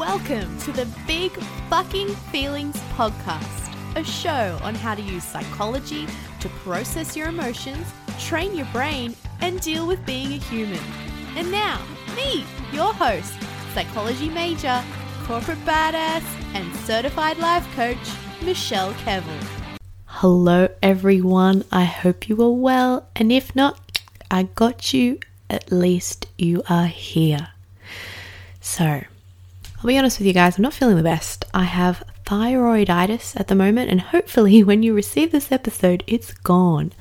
Welcome to the Big Fucking Feelings Podcast, a show on how to use psychology to process your emotions, train your brain, and deal with being a human. And now, me, your host, psychology major, corporate badass, and certified life coach, Michelle Kevill. Hello, everyone. I hope you are well, and if not, I got you. At least you are here. So, I'll be honest with you guys, I'm not feeling the best. I have thyroiditis at the moment, and hopefully, when you receive this episode, it's gone.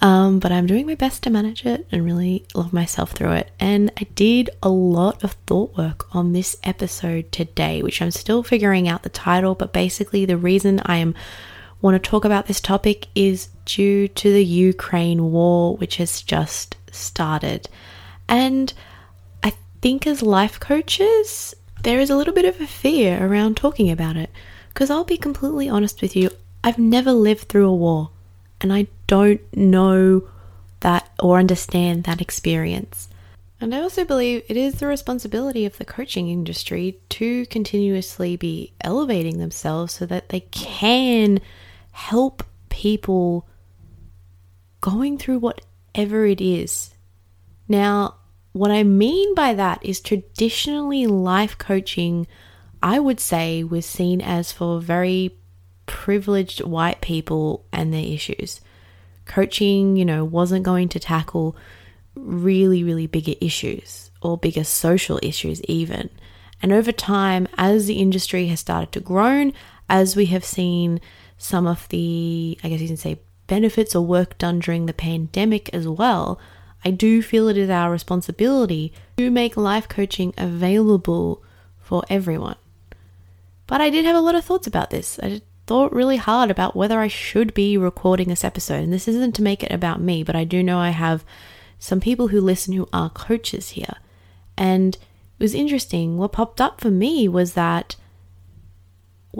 Um, but I'm doing my best to manage it and really love myself through it. And I did a lot of thought work on this episode today, which I'm still figuring out the title. But basically, the reason I am want to talk about this topic is due to the Ukraine war, which has just started. And I think as life coaches, there is a little bit of a fear around talking about it. Because I'll be completely honest with you, I've never lived through a war, and I don't know that or understand that experience. And I also believe it is the responsibility of the coaching industry to continuously be elevating themselves so that they can help people going through whatever it is. Now, what I mean by that is traditionally life coaching, I would say, was seen as for very privileged white people and their issues. Coaching, you know, wasn't going to tackle really, really bigger issues or bigger social issues, even. And over time, as the industry has started to grow, as we have seen some of the, I guess you can say, benefits or work done during the pandemic as well, I do feel it is our responsibility to make life coaching available for everyone. But I did have a lot of thoughts about this. I thought really hard about whether I should be recording this episode. And this isn't to make it about me, but I do know I have some people who listen who are coaches here. And it was interesting. What popped up for me was that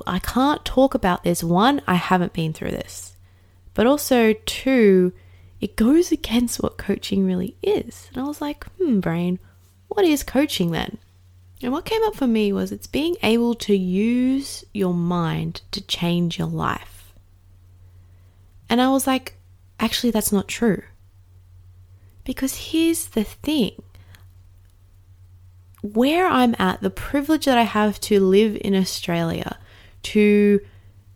I can't talk about this. One, I haven't been through this. But also, two, it goes against what coaching really is. And I was like, hmm, brain, what is coaching then? And what came up for me was it's being able to use your mind to change your life. And I was like, actually, that's not true. Because here's the thing where I'm at, the privilege that I have to live in Australia, to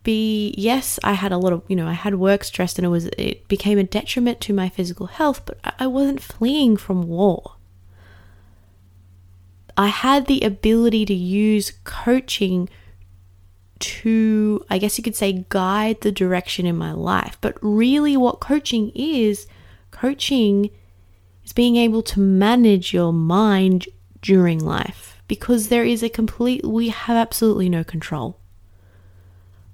be yes i had a lot of you know i had work stress and it was it became a detriment to my physical health but i wasn't fleeing from war. I had the ability to use coaching to i guess you could say guide the direction in my life. But really what coaching is coaching is being able to manage your mind during life because there is a complete we have absolutely no control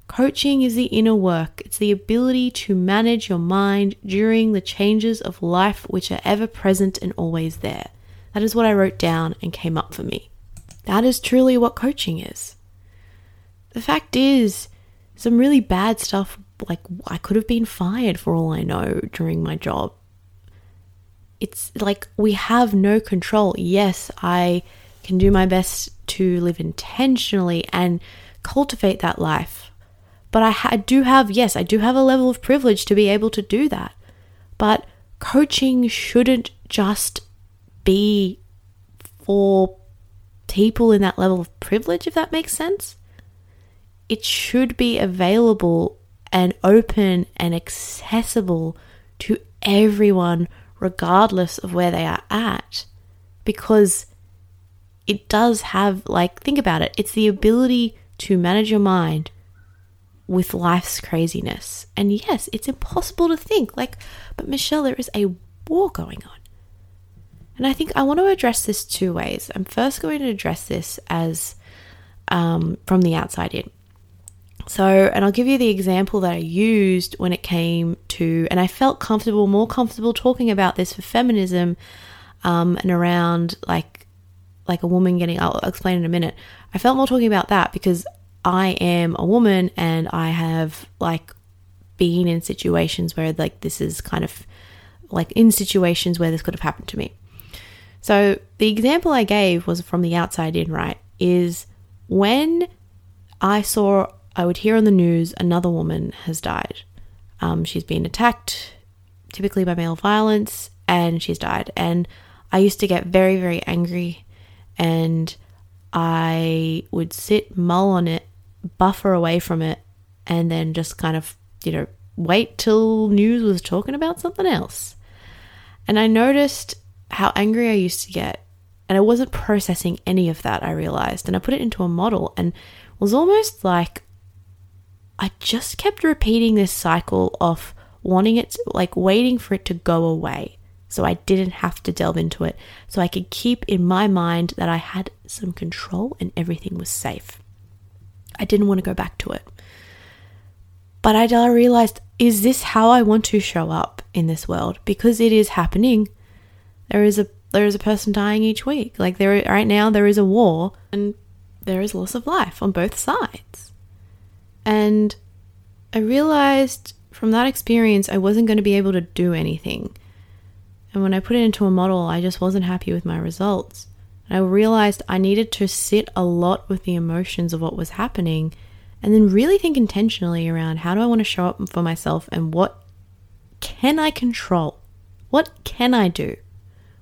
Coaching is the inner work, it's the ability to manage your mind during the changes of life which are ever present and always there. That is what I wrote down and came up for me. That is truly what coaching is. The fact is, some really bad stuff, like I could have been fired for all I know during my job. It's like we have no control. Yes, I can do my best to live intentionally and cultivate that life but I, ha- I do have, yes, I do have a level of privilege to be able to do that. But coaching shouldn't just be for people in that level of privilege, if that makes sense. It should be available and open and accessible to everyone, regardless of where they are at, because it does have, like, think about it, it's the ability to manage your mind with life's craziness. And yes, it's impossible to think like, but Michelle, there is a war going on. And I think I want to address this two ways. I'm first going to address this as um, from the outside in. So, and I'll give you the example that I used when it came to, and I felt comfortable, more comfortable talking about this for feminism um, and around like, like a woman getting, I'll explain in a minute. I felt more talking about that because I am a woman and I have like been in situations where like this is kind of like in situations where this could have happened to me. So the example I gave was from the outside in, right? Is when I saw, I would hear on the news another woman has died. Um, she's been attacked, typically by male violence, and she's died. And I used to get very, very angry, and I would sit, mull on it, buffer away from it, and then just kind of, you know, wait till news was talking about something else. And I noticed how angry I used to get. And I wasn't processing any of that, I realized. And I put it into a model and was almost like I just kept repeating this cycle of wanting it, to, like waiting for it to go away. So I didn't have to delve into it. So I could keep in my mind that I had some control and everything was safe. I didn't want to go back to it. But I realized is this how I want to show up in this world? Because it is happening. There is a there is a person dying each week. Like there right now there is a war and there is loss of life on both sides. And I realized from that experience I wasn't going to be able to do anything. And when I put it into a model, I just wasn't happy with my results. And I realized I needed to sit a lot with the emotions of what was happening and then really think intentionally around how do I want to show up for myself and what can I control? What can I do?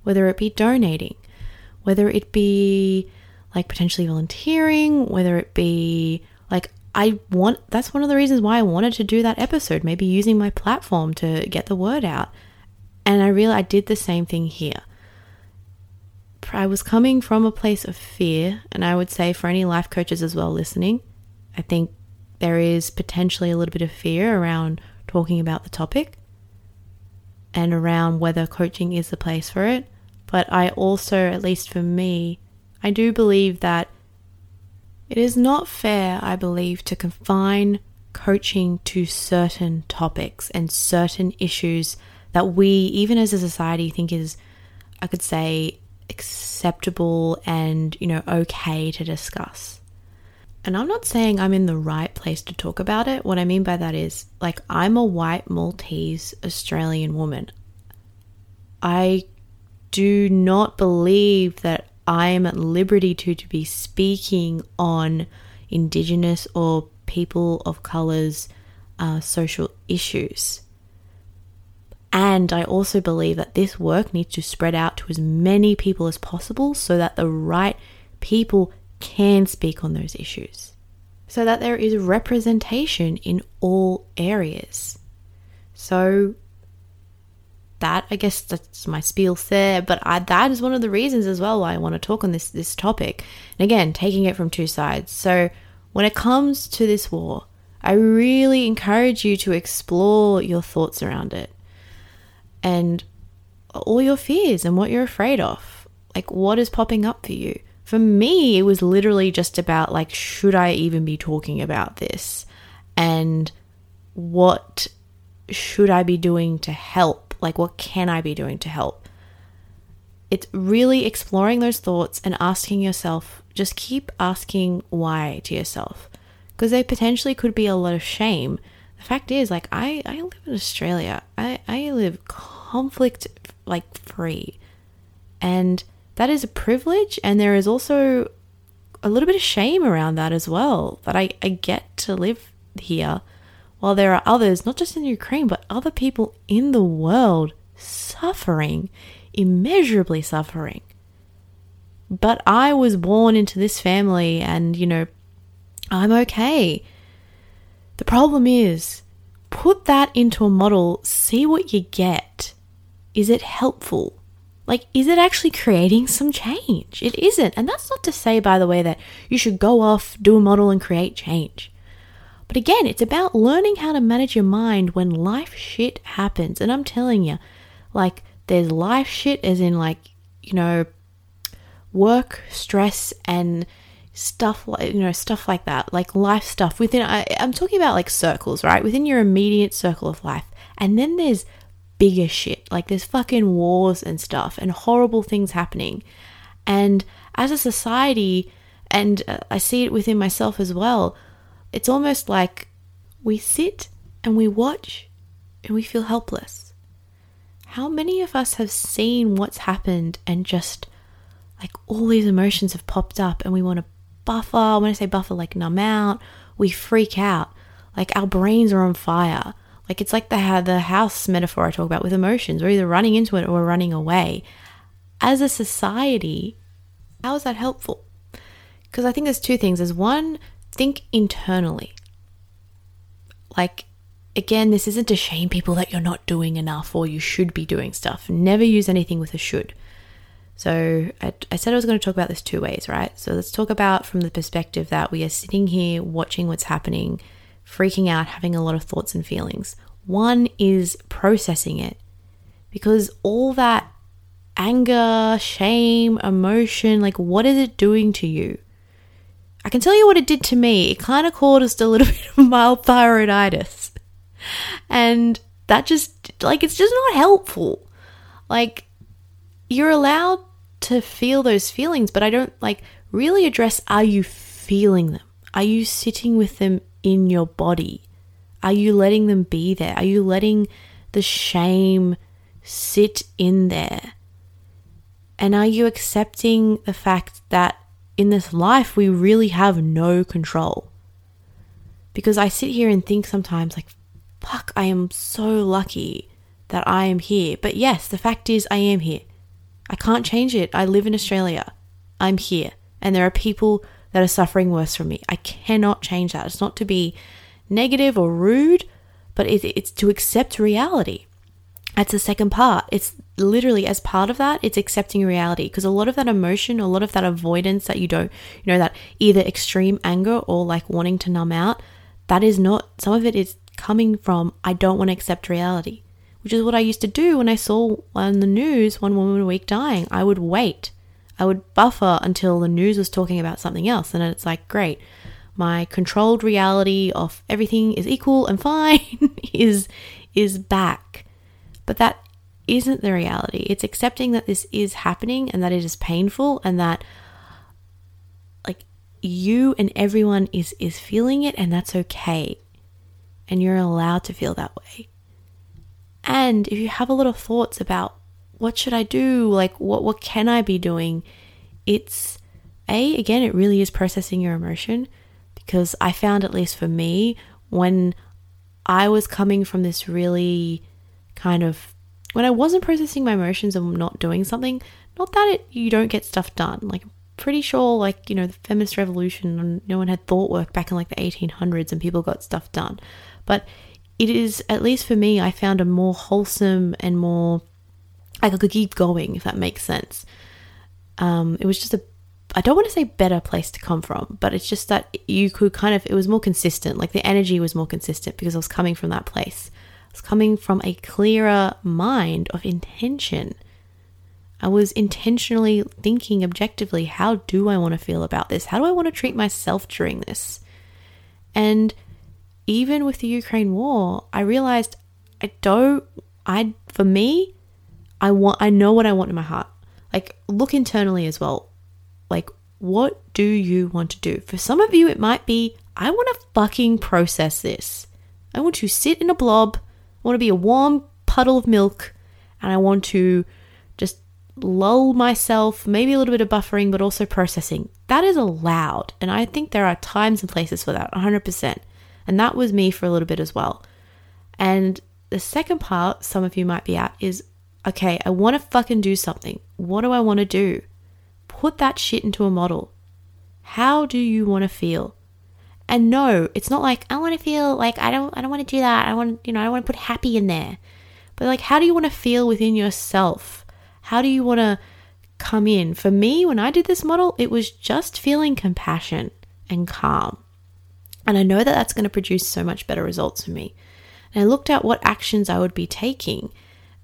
Whether it be donating, whether it be like potentially volunteering, whether it be like I want that's one of the reasons why I wanted to do that episode, maybe using my platform to get the word out. And I really I did the same thing here. I was coming from a place of fear, and I would say for any life coaches as well listening, I think there is potentially a little bit of fear around talking about the topic and around whether coaching is the place for it. But I also, at least for me, I do believe that it is not fair, I believe, to confine coaching to certain topics and certain issues that we, even as a society, think is, I could say, acceptable and, you know, okay to discuss. And I'm not saying I'm in the right place to talk about it. What I mean by that is, like, I'm a white Maltese Australian woman. I do not believe that I am at liberty to, to be speaking on Indigenous or people of colour's uh, social issues. And I also believe that this work needs to spread out to as many people as possible so that the right people can speak on those issues so that there is representation in all areas. So that I guess that's my spiel there, but I, that is one of the reasons as well why I want to talk on this this topic. And again, taking it from two sides. So when it comes to this war, I really encourage you to explore your thoughts around it and all your fears and what you're afraid of. Like what is popping up for you? For me, it was literally just about like, should I even be talking about this? And what should I be doing to help? Like, what can I be doing to help? It's really exploring those thoughts and asking yourself, just keep asking why to yourself. Because there potentially could be a lot of shame. The fact is, like, I, I live in Australia, I, I live conflict like free. And that is a privilege and there is also a little bit of shame around that as well that I, I get to live here while there are others not just in ukraine but other people in the world suffering immeasurably suffering. But i was born into this family and you know i'm okay. The problem is put that into a model see what you get is it helpful like, is it actually creating some change? It isn't. And that's not to say, by the way, that you should go off, do a model, and create change. But again, it's about learning how to manage your mind when life shit happens. And I'm telling you, like, there's life shit, as in, like, you know, work, stress, and stuff like you know stuff like that like life stuff within I, i'm talking about like circles right within your immediate circle of life and then there's bigger shit. Like there's fucking wars and stuff and horrible things happening. And as a society, and uh, I see it within myself as well, it's almost like we sit and we watch and we feel helpless. How many of us have seen what's happened and just like all these emotions have popped up and we want to buffer. When I say buffer, like numb out, we freak out. Like our brains are on fire. Like it's like the the house metaphor I talk about with emotions. We're either running into it or we're running away. As a society, how is that helpful? Because I think there's two things. There's one, think internally. Like again, this isn't to shame people that you're not doing enough or you should be doing stuff. Never use anything with a should. So I, I, said I was going to talk about this two ways, right? So let's talk about from the perspective that we are sitting here watching what's happening, freaking out, having a lot of thoughts and feelings. One is processing it because all that anger, shame, emotion, like what is it doing to you? I can tell you what it did to me. It kind of caused a little bit of mild thyroiditis. And that just, like, it's just not helpful. Like, you're allowed to feel those feelings, but I don't like really address are you feeling them? Are you sitting with them in your body? Are you letting them be there? Are you letting the shame sit in there? And are you accepting the fact that in this life we really have no control? Because I sit here and think sometimes, like, fuck, I am so lucky that I am here. But yes, the fact is, I am here. I can't change it. I live in Australia. I'm here. And there are people that are suffering worse from me. I cannot change that. It's not to be negative or rude, but it's to accept reality. That's the second part. It's literally as part of that, it's accepting reality because a lot of that emotion, a lot of that avoidance that you don't, you know, that either extreme anger or like wanting to numb out, that is not, some of it is coming from, I don't want to accept reality which is what I used to do when I saw on the news one woman a week dying. I would wait. I would buffer until the news was talking about something else. And it's like, great, my controlled reality of everything is equal and fine is is back. But that isn't the reality. It's accepting that this is happening and that it is painful and that like you and everyone is is feeling it and that's okay. And you're allowed to feel that way. And if you have a lot of thoughts about what should I do, like what what can I be doing, it's a again it really is processing your emotion because I found at least for me when I was coming from this really kind of when I wasn't processing my emotions and not doing something, not that it, you don't get stuff done. Like pretty sure like, you know, the feminist revolution no one had thought work back in like the 1800s and people got stuff done. But it is, at least for me, I found a more wholesome and more, I could keep going, if that makes sense. Um, it was just a, I don't want to say better place to come from, but it's just that you could kind of, it was more consistent. Like the energy was more consistent because I was coming from that place. I was coming from a clearer mind of intention. I was intentionally thinking objectively, how do I want to feel about this? How do I want to treat myself during this? And even with the Ukraine war, I realized I don't I for me, I want I know what I want in my heart. Like look internally as well. Like what do you want to do? For some of you it might be I want to fucking process this. I want to sit in a blob. I want to be a warm puddle of milk and I want to just lull myself, maybe a little bit of buffering, but also processing. That is allowed. And I think there are times and places for that, 100%. And that was me for a little bit as well. And the second part, some of you might be at, is okay, I want to fucking do something. What do I want to do? Put that shit into a model. How do you want to feel? And no, it's not like I want to feel like I don't I don't want to do that. I want, you know, I want to put happy in there. But like how do you want to feel within yourself? How do you want to come in? For me, when I did this model, it was just feeling compassion and calm. And I know that that's going to produce so much better results for me. And I looked at what actions I would be taking.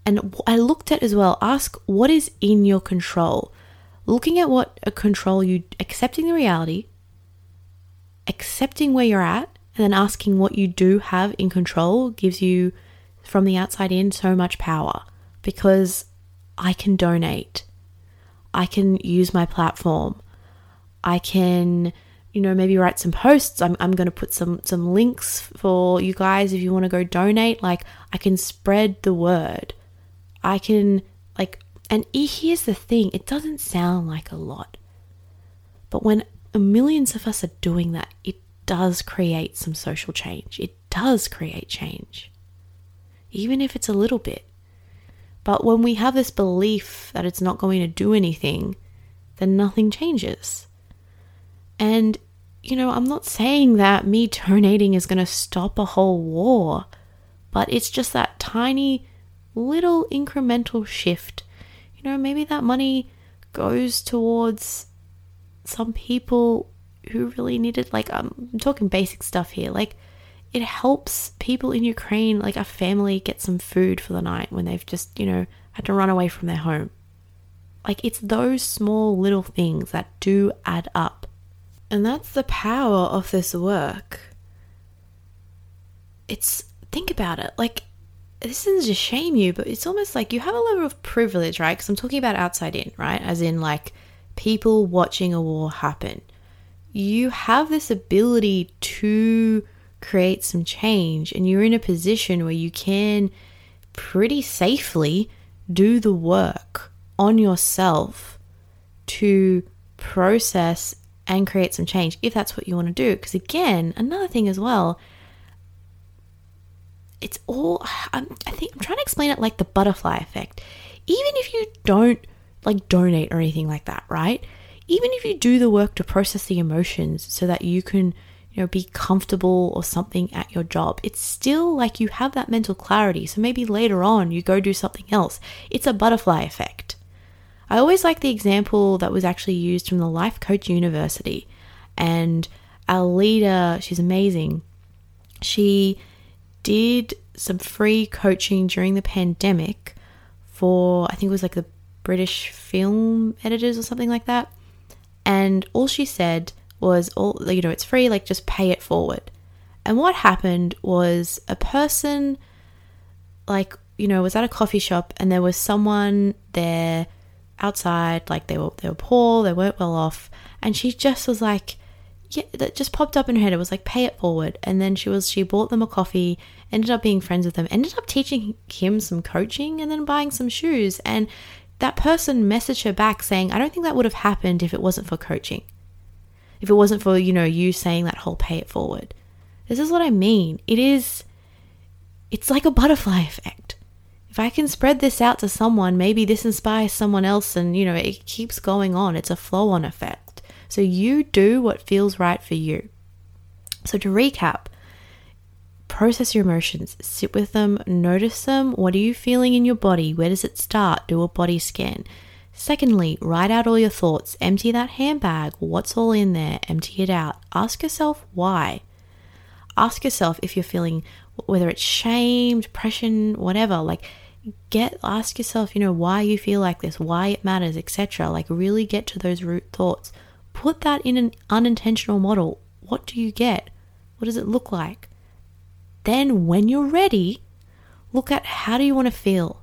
And I looked at as well, ask what is in your control. Looking at what a control you, accepting the reality, accepting where you're at, and then asking what you do have in control gives you, from the outside in, so much power because I can donate. I can use my platform. I can you know, maybe write some posts. I'm, I'm going to put some, some links for you guys if you want to go donate. Like, I can spread the word. I can, like, and here's the thing it doesn't sound like a lot. But when millions of us are doing that, it does create some social change. It does create change, even if it's a little bit. But when we have this belief that it's not going to do anything, then nothing changes. And, you know, I'm not saying that me donating is going to stop a whole war, but it's just that tiny little incremental shift. You know, maybe that money goes towards some people who really need it. Like, I'm talking basic stuff here. Like, it helps people in Ukraine, like a family, get some food for the night when they've just, you know, had to run away from their home. Like, it's those small little things that do add up. And that's the power of this work. It's, think about it. Like, this isn't to shame you, but it's almost like you have a level of privilege, right? Because I'm talking about outside in, right? As in, like, people watching a war happen. You have this ability to create some change, and you're in a position where you can pretty safely do the work on yourself to process and create some change if that's what you want to do. Because, again, another thing as well, it's all, I'm, I think I'm trying to explain it like the butterfly effect. Even if you don't like donate or anything like that, right? Even if you do the work to process the emotions so that you can, you know, be comfortable or something at your job, it's still like you have that mental clarity. So maybe later on you go do something else. It's a butterfly effect. I always like the example that was actually used from the Life Coach University. And our leader, she's amazing. She did some free coaching during the pandemic for, I think it was like the British film editors or something like that. And all she said was, all you know, it's free, like just pay it forward. And what happened was a person, like, you know, was at a coffee shop and there was someone there outside, like they were they were poor, they weren't well off, and she just was like, yeah, that just popped up in her head. It was like pay it forward, and then she was she bought them a coffee, ended up being friends with them, ended up teaching him some coaching, and then buying some shoes, and that person messaged her back saying, I don't think that would have happened if it wasn't for coaching. If it wasn't for, you know, you saying that whole pay it forward. This is what I mean. It is, it's like a butterfly effect. If I can spread this out to someone, maybe this inspires someone else and, you know, it keeps going on. It's a flow on effect. So you do what feels right for you. So to recap, process your emotions, sit with them, notice them. What are you feeling in your body? Where does it start? Do a body scan. Secondly, write out all your thoughts. Empty that handbag. What's all in there? Empty it out. Ask yourself why. Ask yourself if you're feeling whether it's shame, depression, whatever. Like, get ask yourself, you know, why you feel like this, why it matters, etc. Like, really get to those root thoughts. Put that in an unintentional model. What do you get? What does it look like? Then, when you're ready, look at how do you want to feel?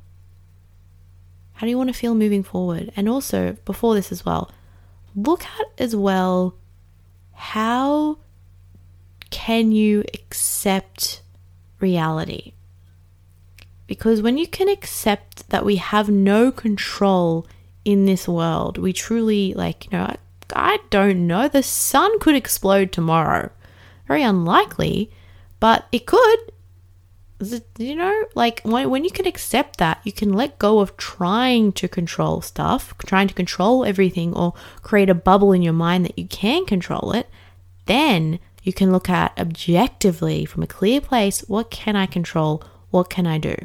How do you want to feel moving forward? And also, before this as well, look at as well how can you accept reality? Because when you can accept that we have no control in this world, we truly, like, you know, I don't know, the sun could explode tomorrow. Very unlikely, but it could. You know, like when, when you can accept that, you can let go of trying to control stuff, trying to control everything, or create a bubble in your mind that you can control it. Then you can look at objectively from a clear place what can I control? What can I do?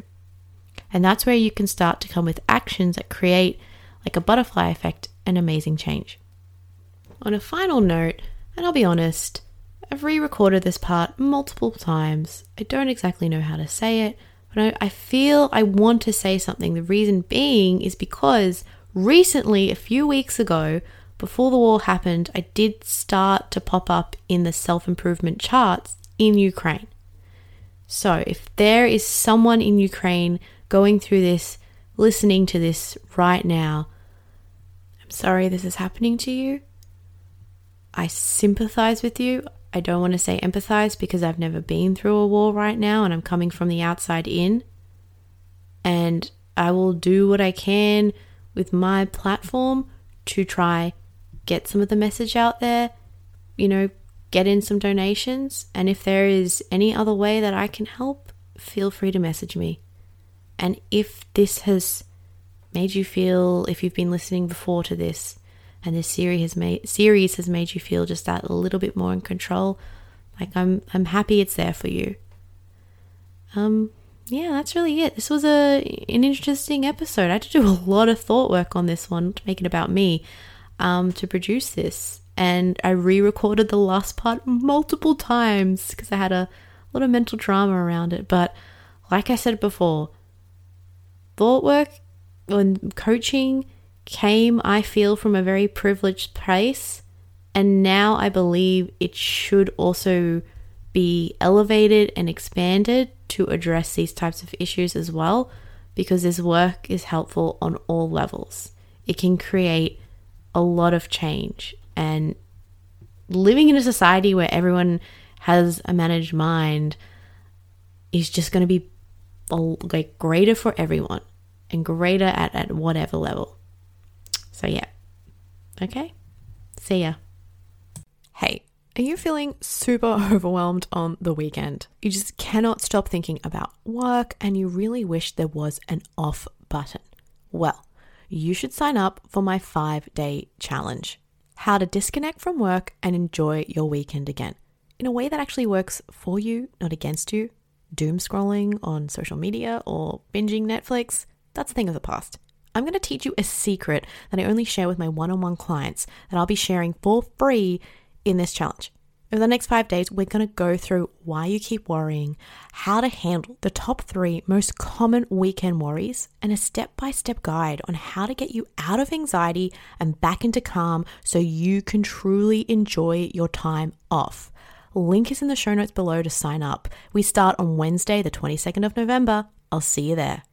And that's where you can start to come with actions that create, like a butterfly effect, an amazing change. On a final note, and I'll be honest, I've re recorded this part multiple times. I don't exactly know how to say it, but I, I feel I want to say something. The reason being is because recently, a few weeks ago, before the war happened, I did start to pop up in the self improvement charts in Ukraine. So, if there is someone in Ukraine going through this, listening to this right now, I'm sorry this is happening to you. I sympathize with you. I don't want to say empathize because I've never been through a war right now and I'm coming from the outside in. And I will do what I can with my platform to try get some of the message out there you know, get in some donations. And if there is any other way that I can help, feel free to message me. And if this has made you feel, if you've been listening before to this, and this series has made series has made you feel just that a little bit more in control, like I'm I'm happy it's there for you. Um, yeah, that's really it. This was a an interesting episode. I had to do a lot of thought work on this one to make it about me, um, to produce this, and I re-recorded the last part multiple times because I had a lot of mental drama around it. But like I said before, thought work and coaching came, I feel, from a very privileged place, and now I believe it should also be elevated and expanded to address these types of issues as well because this work is helpful on all levels. It can create a lot of change and living in a society where everyone has a managed mind is just going to be like greater for everyone and greater at, at whatever level. So yeah. Okay. See ya. Hey, are you feeling super overwhelmed on the weekend? You just cannot stop thinking about work and you really wish there was an off button. Well, you should sign up for my five day challenge how to disconnect from work and enjoy your weekend again in a way that actually works for you, not against you. Doom scrolling on social media or binging Netflix, that's a thing of the past. I'm going to teach you a secret that I only share with my one on one clients that I'll be sharing for free in this challenge. Over the next five days, we're going to go through why you keep worrying, how to handle the top three most common weekend worries, and a step by step guide on how to get you out of anxiety and back into calm so you can truly enjoy your time off. Link is in the show notes below to sign up. We start on Wednesday, the 22nd of November. I'll see you there.